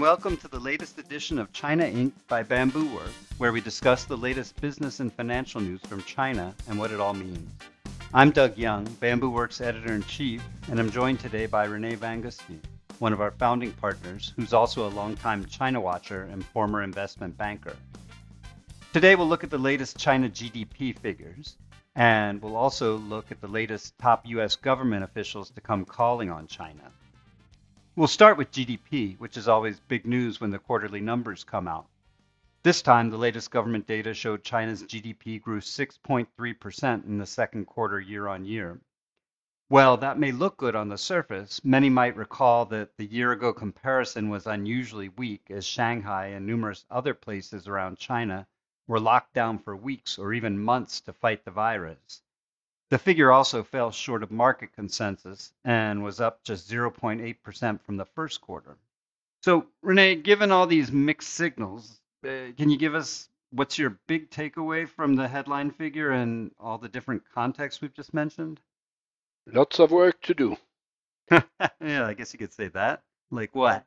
and welcome to the latest edition of China Inc. by Bamboo Works, where we discuss the latest business and financial news from China and what it all means. I'm Doug Young, Bamboo Works editor in chief, and I'm joined today by Renee Vanguestaine, one of our founding partners, who's also a longtime China watcher and former investment banker. Today we'll look at the latest China GDP figures, and we'll also look at the latest top U.S. government officials to come calling on China. We'll start with GDP, which is always big news when the quarterly numbers come out. This time, the latest government data showed China's GDP grew 6.3% in the second quarter year on year. Well, that may look good on the surface. Many might recall that the year ago comparison was unusually weak as Shanghai and numerous other places around China were locked down for weeks or even months to fight the virus. The figure also fell short of market consensus and was up just 0.8% from the first quarter. So, Renee, given all these mixed signals, uh, can you give us what's your big takeaway from the headline figure and all the different contexts we've just mentioned? Lots of work to do. yeah, I guess you could say that. Like what?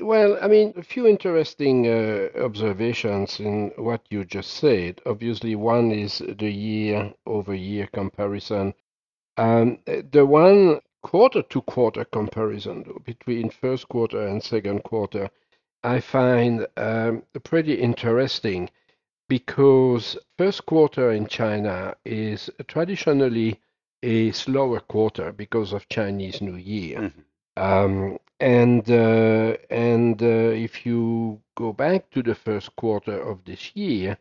Well, I mean, a few interesting uh, observations in what you just said. Obviously, one is the year over year comparison. Um, the one quarter to quarter comparison between first quarter and second quarter, I find um, pretty interesting because first quarter in China is traditionally a slower quarter because of Chinese New Year. Mm-hmm. Um, and uh, uh, if you go back to the first quarter of this year,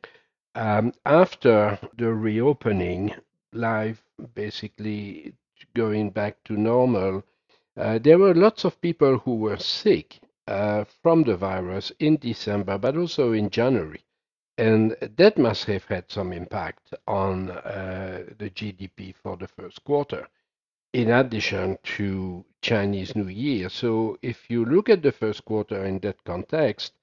um, after the reopening, life basically going back to normal, uh, there were lots of people who were sick from the virus in December, but also in January. And that must have had some impact on the GDP for the first quarter in addition to Chinese New Year. So if you look at the first quarter in that context,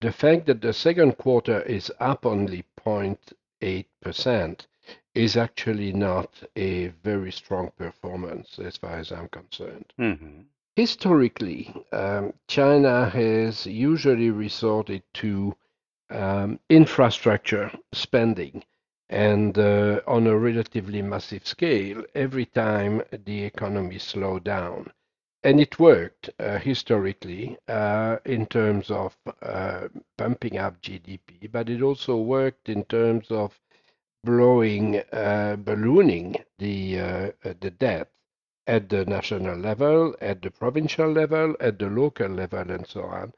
the fact that the second quarter is up only 0.8% is actually not a very strong performance as far as I'm concerned. Mm-hmm. Historically, um, China has usually resorted to um, infrastructure spending and uh, on a relatively massive scale every time the economy slowed down. And it worked uh, historically uh, in terms of pumping up GDP, but it also worked in terms of blowing, ballooning the, the debt at the national level, at the provincial level, at the local level, and so on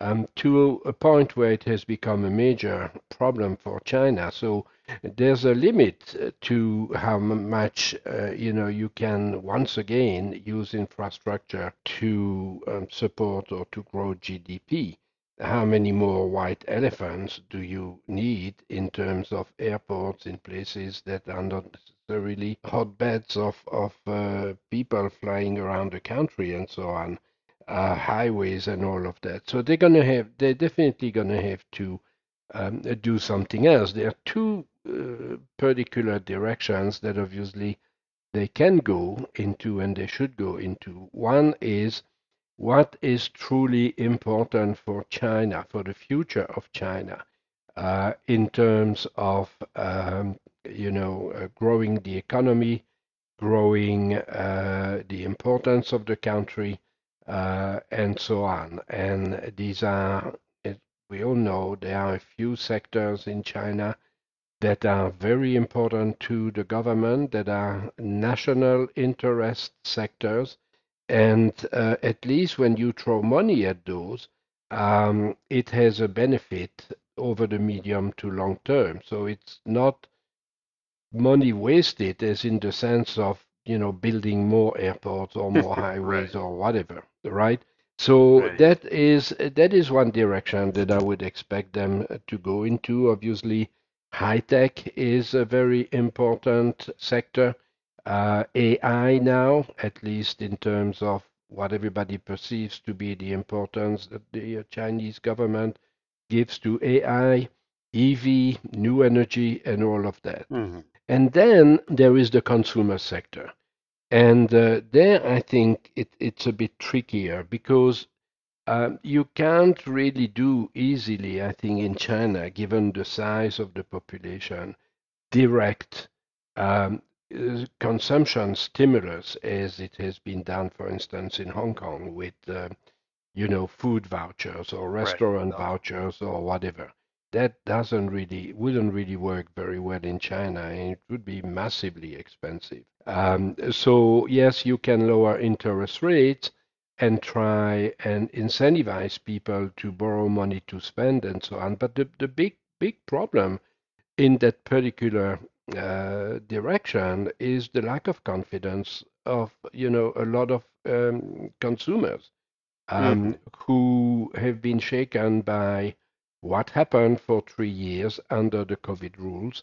um, to a point where it has become a major problem for China. So there's a limit uh, to how much uh, you know you can once again use infrastructure to um, support or to grow GDP. How many more white elephants do you need in terms of airports in places that are not necessarily hotbeds of of uh, people flying around the country and so on? Uh, highways and all of that. So they're gonna have, they're definitely gonna have to um, do something else. There are two uh, particular directions that obviously they can go into and they should go into. One is what is truly important for China, for the future of China, uh, in terms of um, you know uh, growing the economy, growing uh, the importance of the country, uh, and so on. And these are, we all know, there are a few sectors in China that are very important to the government, that are national interest sectors. And uh, at least when you throw money at those, um, it has a benefit over the medium to long term. So it's not money wasted as in the sense of you know, building more airports or more highways right. or whatever, right? So right. that is that is one direction that I would expect them to go into. Obviously, high tech is a very important sector. Uh, AI now, at least in terms of what everybody perceives to be the importance that the Chinese government gives to AI, EV, new energy, and all of that. Mm-hmm. And then there is the consumer sector. And uh, there I think it, it's a bit trickier because Um, you can't really do easily, I think, in China, given the size of the population, direct um, uh, consumption stimulus as it has been done, for instance, in Hong Kong with, uh, you know, food vouchers or restaurant right. vouchers or whatever. That doesn't really, wouldn't really work very well in China, and it would be massively expensive. Um, so yes, you can lower interest rates and try and incentivize people to borrow money to spend and so on. But the, the big big problem in that particular uh, direction is the lack of confidence of you know a lot of um, consumers um, mm-hmm. who have been shaken by what happened for three years under the COVID rules.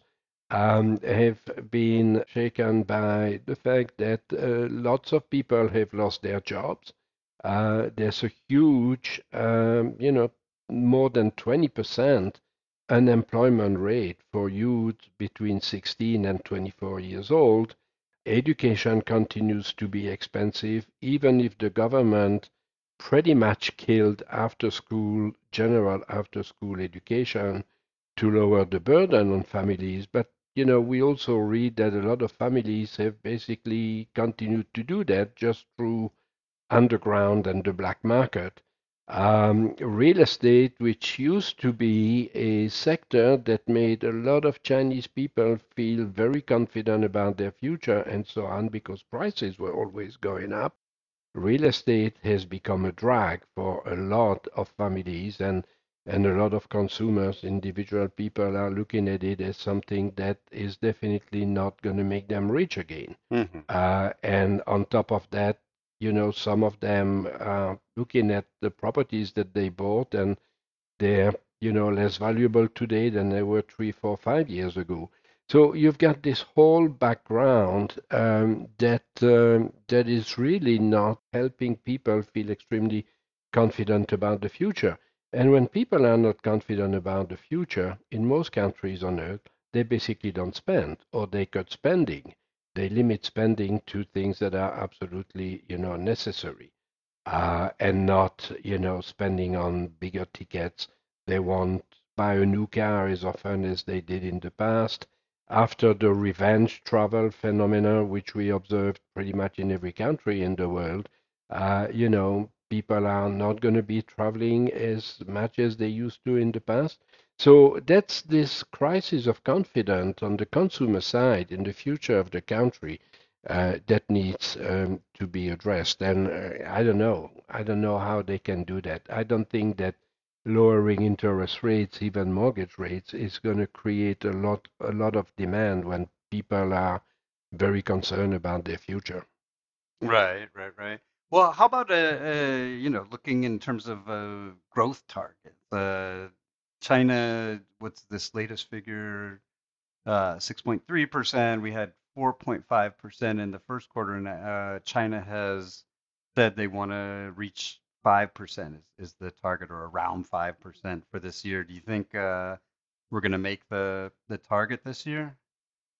Um, have been shaken by the fact that uh, lots of people have lost their jobs. Uh, there's a huge, um, you know, more than 20% unemployment rate for youth between 16 and 24 years old, education continues to be expensive, even if the government pretty much killed after school, general after school education to lower the burden on families. But, you know, we also read that a lot of families have basically continued to do that just through underground and the black market um, real estate, which used to be a sector that made a lot of Chinese people feel very confident about their future and so on because prices were always going up, real estate has become a drag for a lot of families and and a lot of consumers, individual people are looking at it as something that is definitely not going to make them rich again. Mm-hmm. Uh, and on top of that, you know, some of them are looking at the properties that they bought and they're, you know, less valuable today than they were three, four, five years ago. So you've got this whole background um, that um, that is really not helping people feel extremely confident about the future. And when people are not confident about the future, in most countries on earth, they basically don't spend or they cut spending they limit spending to things that are absolutely, you know, necessary, uh, and not, you know, spending on bigger tickets. They won't buy a new car as often as they did in the past. After the revenge travel phenomena, which we observed pretty much in every country in the world, uh, you know, people are not going to be traveling as much as they used to in the past. So that's this crisis of confidence on the consumer side in the future of the country uh, that needs um, to be addressed. And uh, I don't know. I don't know how they can do that. I don't think that lowering interest rates, even mortgage rates, is going to create a lot a lot of demand when people are very concerned about their future. Right, right, right. Well, how about uh, uh you know looking in terms of uh, growth targets? Uh, China, what's this latest figure? Uh, 6.3%. We had 4.5% in the first quarter, and uh, China has said they want to reach 5% is, is the target, or around 5% for this year. Do you think uh, we're going to make the, the target this year?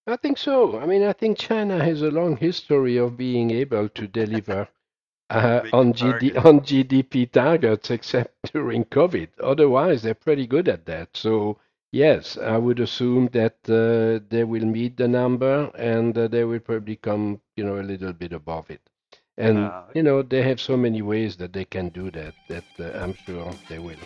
I think so. I mean, I think China has a long history of being able to deliver uh, on, GD, on GDP targets, except during COVID. Otherwise, they're pretty good at that. So, yes, I would assume that uh, they will meet the number and uh, they will probably come, you know, a little bit above it. And, uh, you know, they have so many ways that they can do that, that uh, I'm sure they will.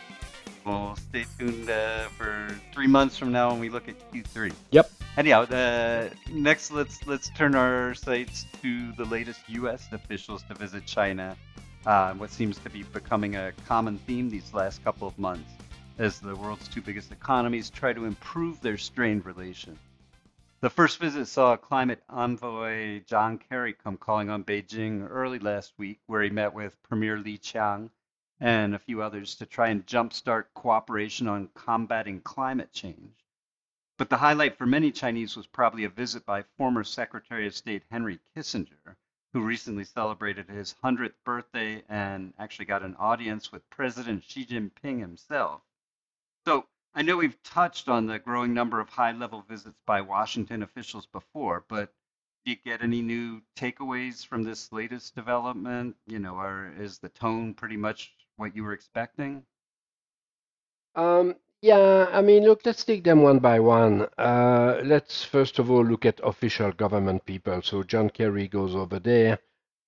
Well, stay tuned uh, for three months from now when we look at Q3. Yep. Anyhow, uh, next let's let's turn our sights to the latest U.S. officials to visit China. Uh, what seems to be becoming a common theme these last couple of months, as the world's two biggest economies try to improve their strained relations. The first visit saw climate envoy John Kerry come calling on Beijing early last week, where he met with Premier Li Qiang and a few others to try and jumpstart cooperation on combating climate change. But the highlight for many Chinese was probably a visit by former Secretary of State Henry Kissinger, who recently celebrated his 100th birthday and actually got an audience with President Xi Jinping himself. So I know we've touched on the growing number of high level visits by Washington officials before, but do you get any new takeaways from this latest development? You know, or is the tone pretty much what you were expecting? Um, yeah, I mean, look, let's take them one by one. Uh, let's first of all look at official government people. So John Kerry goes over there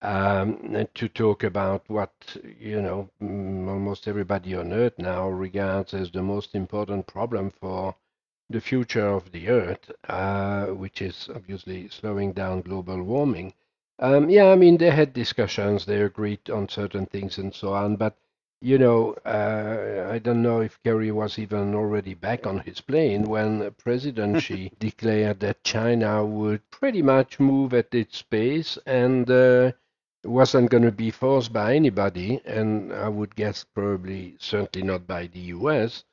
um, to talk about what, you know, mm, almost everybody on Earth now regards as the most important problem for the future of the Earth, uh, which is obviously slowing down global warming. Um, yeah, I mean, they had discussions, they agreed on certain things and so on, but you know, uh, I don't know if Kerry was even already back on his plane when President Xi declared that China would pretty much move at its pace and uh, wasn't going to be forced by anybody, and I would guess probably certainly not by the U.S.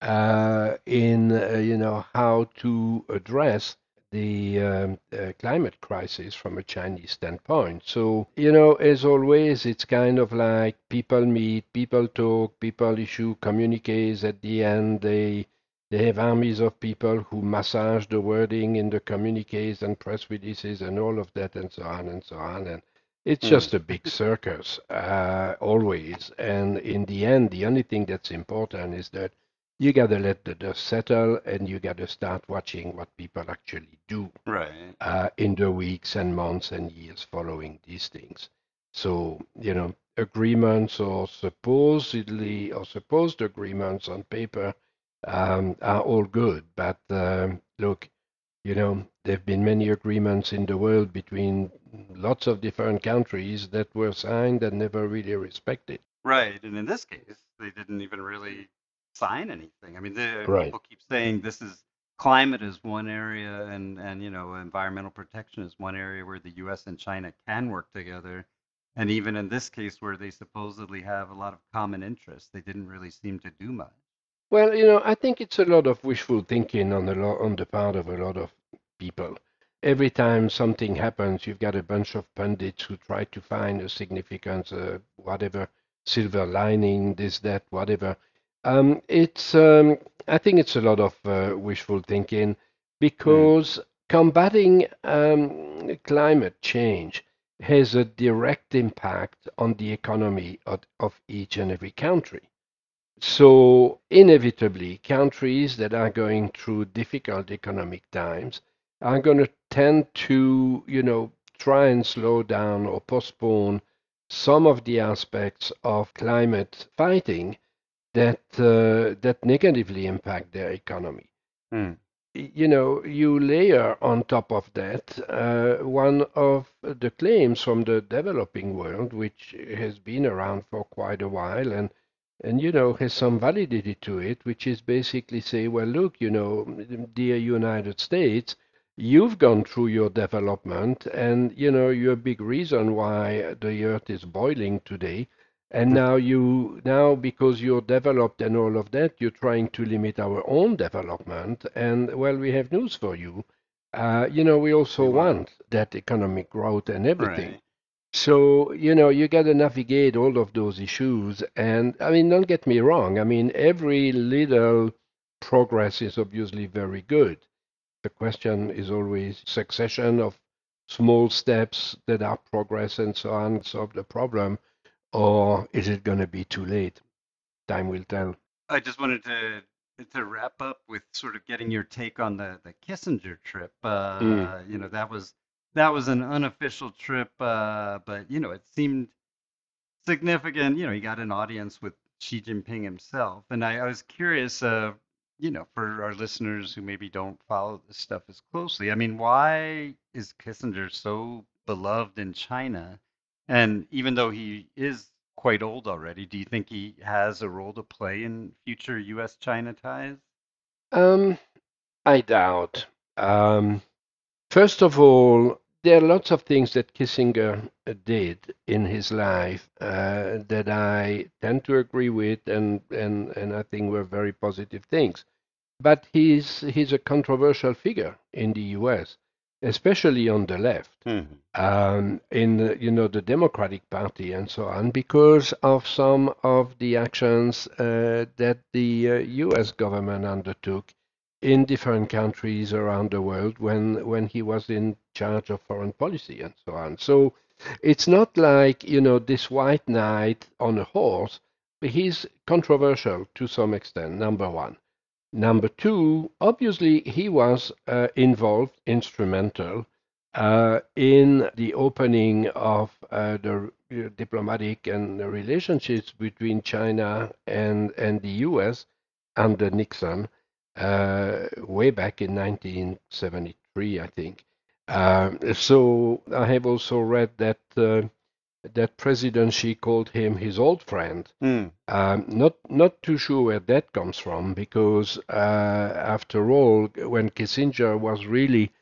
Uh, in uh, you know how to address the um, uh, climate crisis from a Chinese standpoint. So, you know, as always, it's kind of like people meet, people talk, people issue communiques at the end. They they have armies of people who massage the wording in the communiques and press releases and all of that and so on and so on. And it's mm. just a big circus, uh, always. And in the end, the only thing that's important is that you got to let the dust settle and you got to start watching what people actually do right uh, in the weeks and months and years following these things so you know agreements or supposedly or supposed agreements on paper um, are all good but um, look you know there have been many agreements in the world between lots of different countries that were signed and never really respected right and in this case they didn't even really sign anything. I mean, the, right. people keep saying this is climate is one area, and and you know environmental protection is one area where the U.S. and China can work together. And even in this case, where they supposedly have a lot of common interests, they didn't really seem to do much. Well, you know, I think it's a lot of wishful thinking on the lo- on the part of a lot of people. Every time something happens, you've got a bunch of pundits who try to find a significance, uh, whatever silver lining, this, that, whatever. Um, it's um, I think it's a lot of uh, wishful thinking because mm. combating um, climate change has a direct impact on the economy of, of each and every country. So inevitably, countries that are going through difficult economic times are going to tend to, you know, try and slow down or postpone some of the aspects of climate fighting that uh, that negatively impact their economy. Mm. You know, you layer on top of that uh, one of the claims from the developing world, which has been around for quite a while and and you know has some validity to it, which is basically say, well, look, you know, dear United States, you've gone through your development, and you know you're a big reason why the earth is boiling today. And now you now because you're developed and all of that you're trying to limit our own development. And well we have news for you. Uh, you know we also want that economic growth and everything. Right. so you know you got to navigate all of those issues. And i mean don't get me wrong. I mean every little progress is obviously very good the question is always succession of small steps that are progress and so on solve the problem or is it going to be too late? Time will tell. I just wanted to to wrap up with sort of getting your take on the the Kissinger trip. Uh, mm. You know, that was that was an unofficial trip, uh, but you know, it seemed significant. You know, he got an audience with Xi Jinping himself, and I, I was curious. Uh, you know, for our listeners who maybe don't follow this stuff as closely, I mean, why is Kissinger so beloved in China? And even though he is quite old already, do you think he has a role to play in future U.S. China ties? Um, I doubt. Um, first of all, there are lots of things that Kissinger uh, did in his life uh, that I tend to agree with, and, and, and I think were very positive things. But he's he's a controversial figure in the U.S especially on the left, mm-hmm. um, in you know the Democratic Party and so on, because of some of the actions uh, that the uh, U.S. government undertook in different countries around the world when when he was in charge of foreign policy and so on. So it's not like you know this white knight on a horse but he's controversial to some extent, number one. Number two, obviously, he was uh, involved, instrumental, uh, in the opening of uh, the diplomatic and the relationships between China and, and the US under Nixon uh, way back in 1973, I think. Um, so I have also read that uh, that President Xi called him his old friend. Mm. Um, not not too sure where that comes from because uh, after all, when Kissinger was really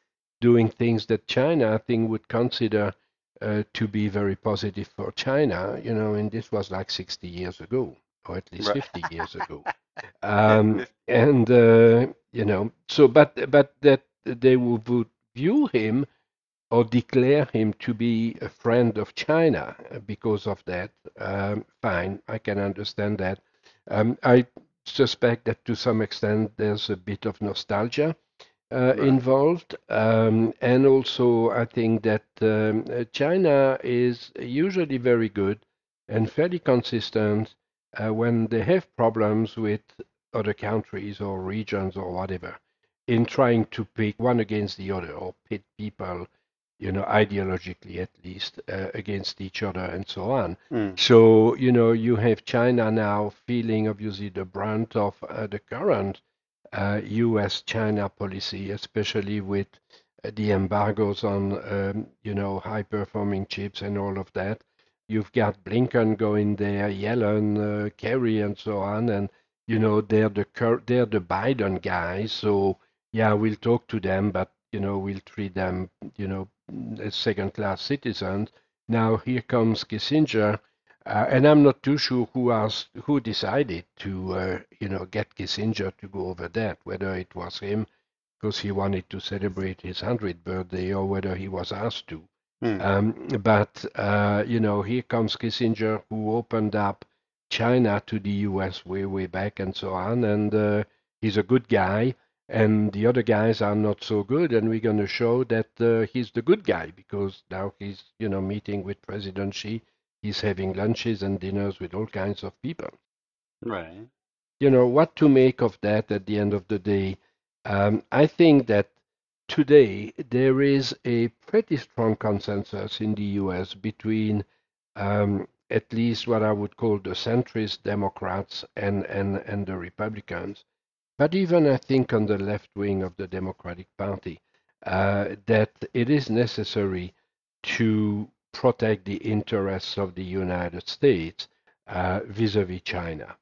doing things that China, I think, would consider uh, to be very positive for China, you know, and this was like 60 years ago, or at least right. 50 years ago. Um, and uh, you know, so but but that they would view him or declare him to be a friend of China because of that, um, fine, I can understand that. Um, I suspect that to some extent there's a bit of nostalgia uh, right. involved. Um, and also, I think that um, China is usually very good and fairly consistent uh, when they have problems with other countries or regions or whatever in trying to pick one against the other or pit people you know, ideologically at least, uh, against each other and so on. Mm. So, you know, you have China now feeling obviously the brunt of uh, the current uh, US China policy, especially with uh, the embargoes on, um, you know, high performing chips and all of that. You've got Blinken going there, Yellen, uh, Kerry, and so on. And, you know, they're the, they're the Biden guys. So, yeah, we'll talk to them, but you know, we'll treat them, you know, second-class citizens. Now here comes Kissinger, uh, and I'm not too sure who asked, who decided to, uh, you know, get Kissinger to go over that. Whether it was him because he wanted to celebrate his hundredth birthday, or whether he was asked to. Hmm. Um, but uh, you know, here comes Kissinger, who opened up China to the U.S. way, way back, and so on. And uh, he's a good guy and the other guys are not so good and we're going to show that uh, he's the good guy because now he's you know meeting with president xi he's having lunches and dinners with all kinds of people. Right. You know what to make of that at the end of the day? Um, i think that today there is a pretty strong consensus in the us between um, at least what i would call the centrist democrats and, and, and the republicans but even I think on the left wing of the Democratic Party, uh, that it is necessary to protect the interests of the United States vis a vis China.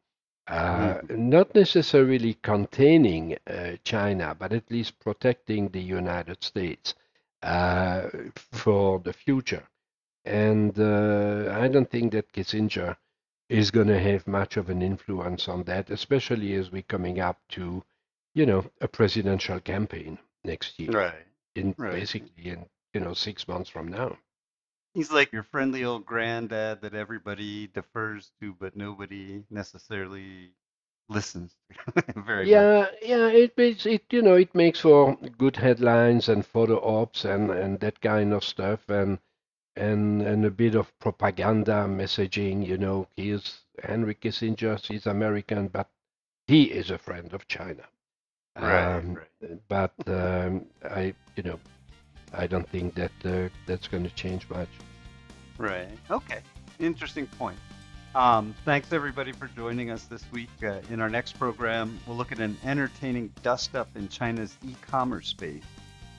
Uh, mm-hmm. Not necessarily containing uh, China, but at least protecting the United States uh, for the future. And uh, I don't think that Kissinger is going to have much of an influence on that, especially as we're coming up to, you know, a presidential campaign next year. Right. In right. basically in you know six months from now. He's like your friendly old granddad that everybody defers to, but nobody necessarily listens. Very yeah, much. yeah. It makes it you know it makes for good headlines and photo ops and and that kind of stuff and and and a bit of propaganda messaging. You know, he is Henry Kissinger. He's American, but he is a friend of China. Right. Um, right. But um, I, you know, I don't think that uh, that's going to change much. Right. Okay. Interesting point. Um, thanks everybody for joining us this week. Uh, in our next program, we'll look at an entertaining dust up in China's e-commerce space.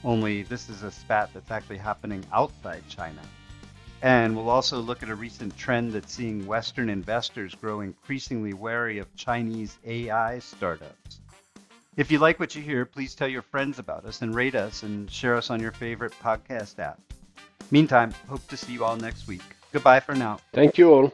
Only this is a spat that's actually happening outside China. And we'll also look at a recent trend that's seeing Western investors grow increasingly wary of Chinese AI startups. If you like what you hear, please tell your friends about us and rate us and share us on your favorite podcast app. Meantime, hope to see you all next week. Goodbye for now. Thank you all.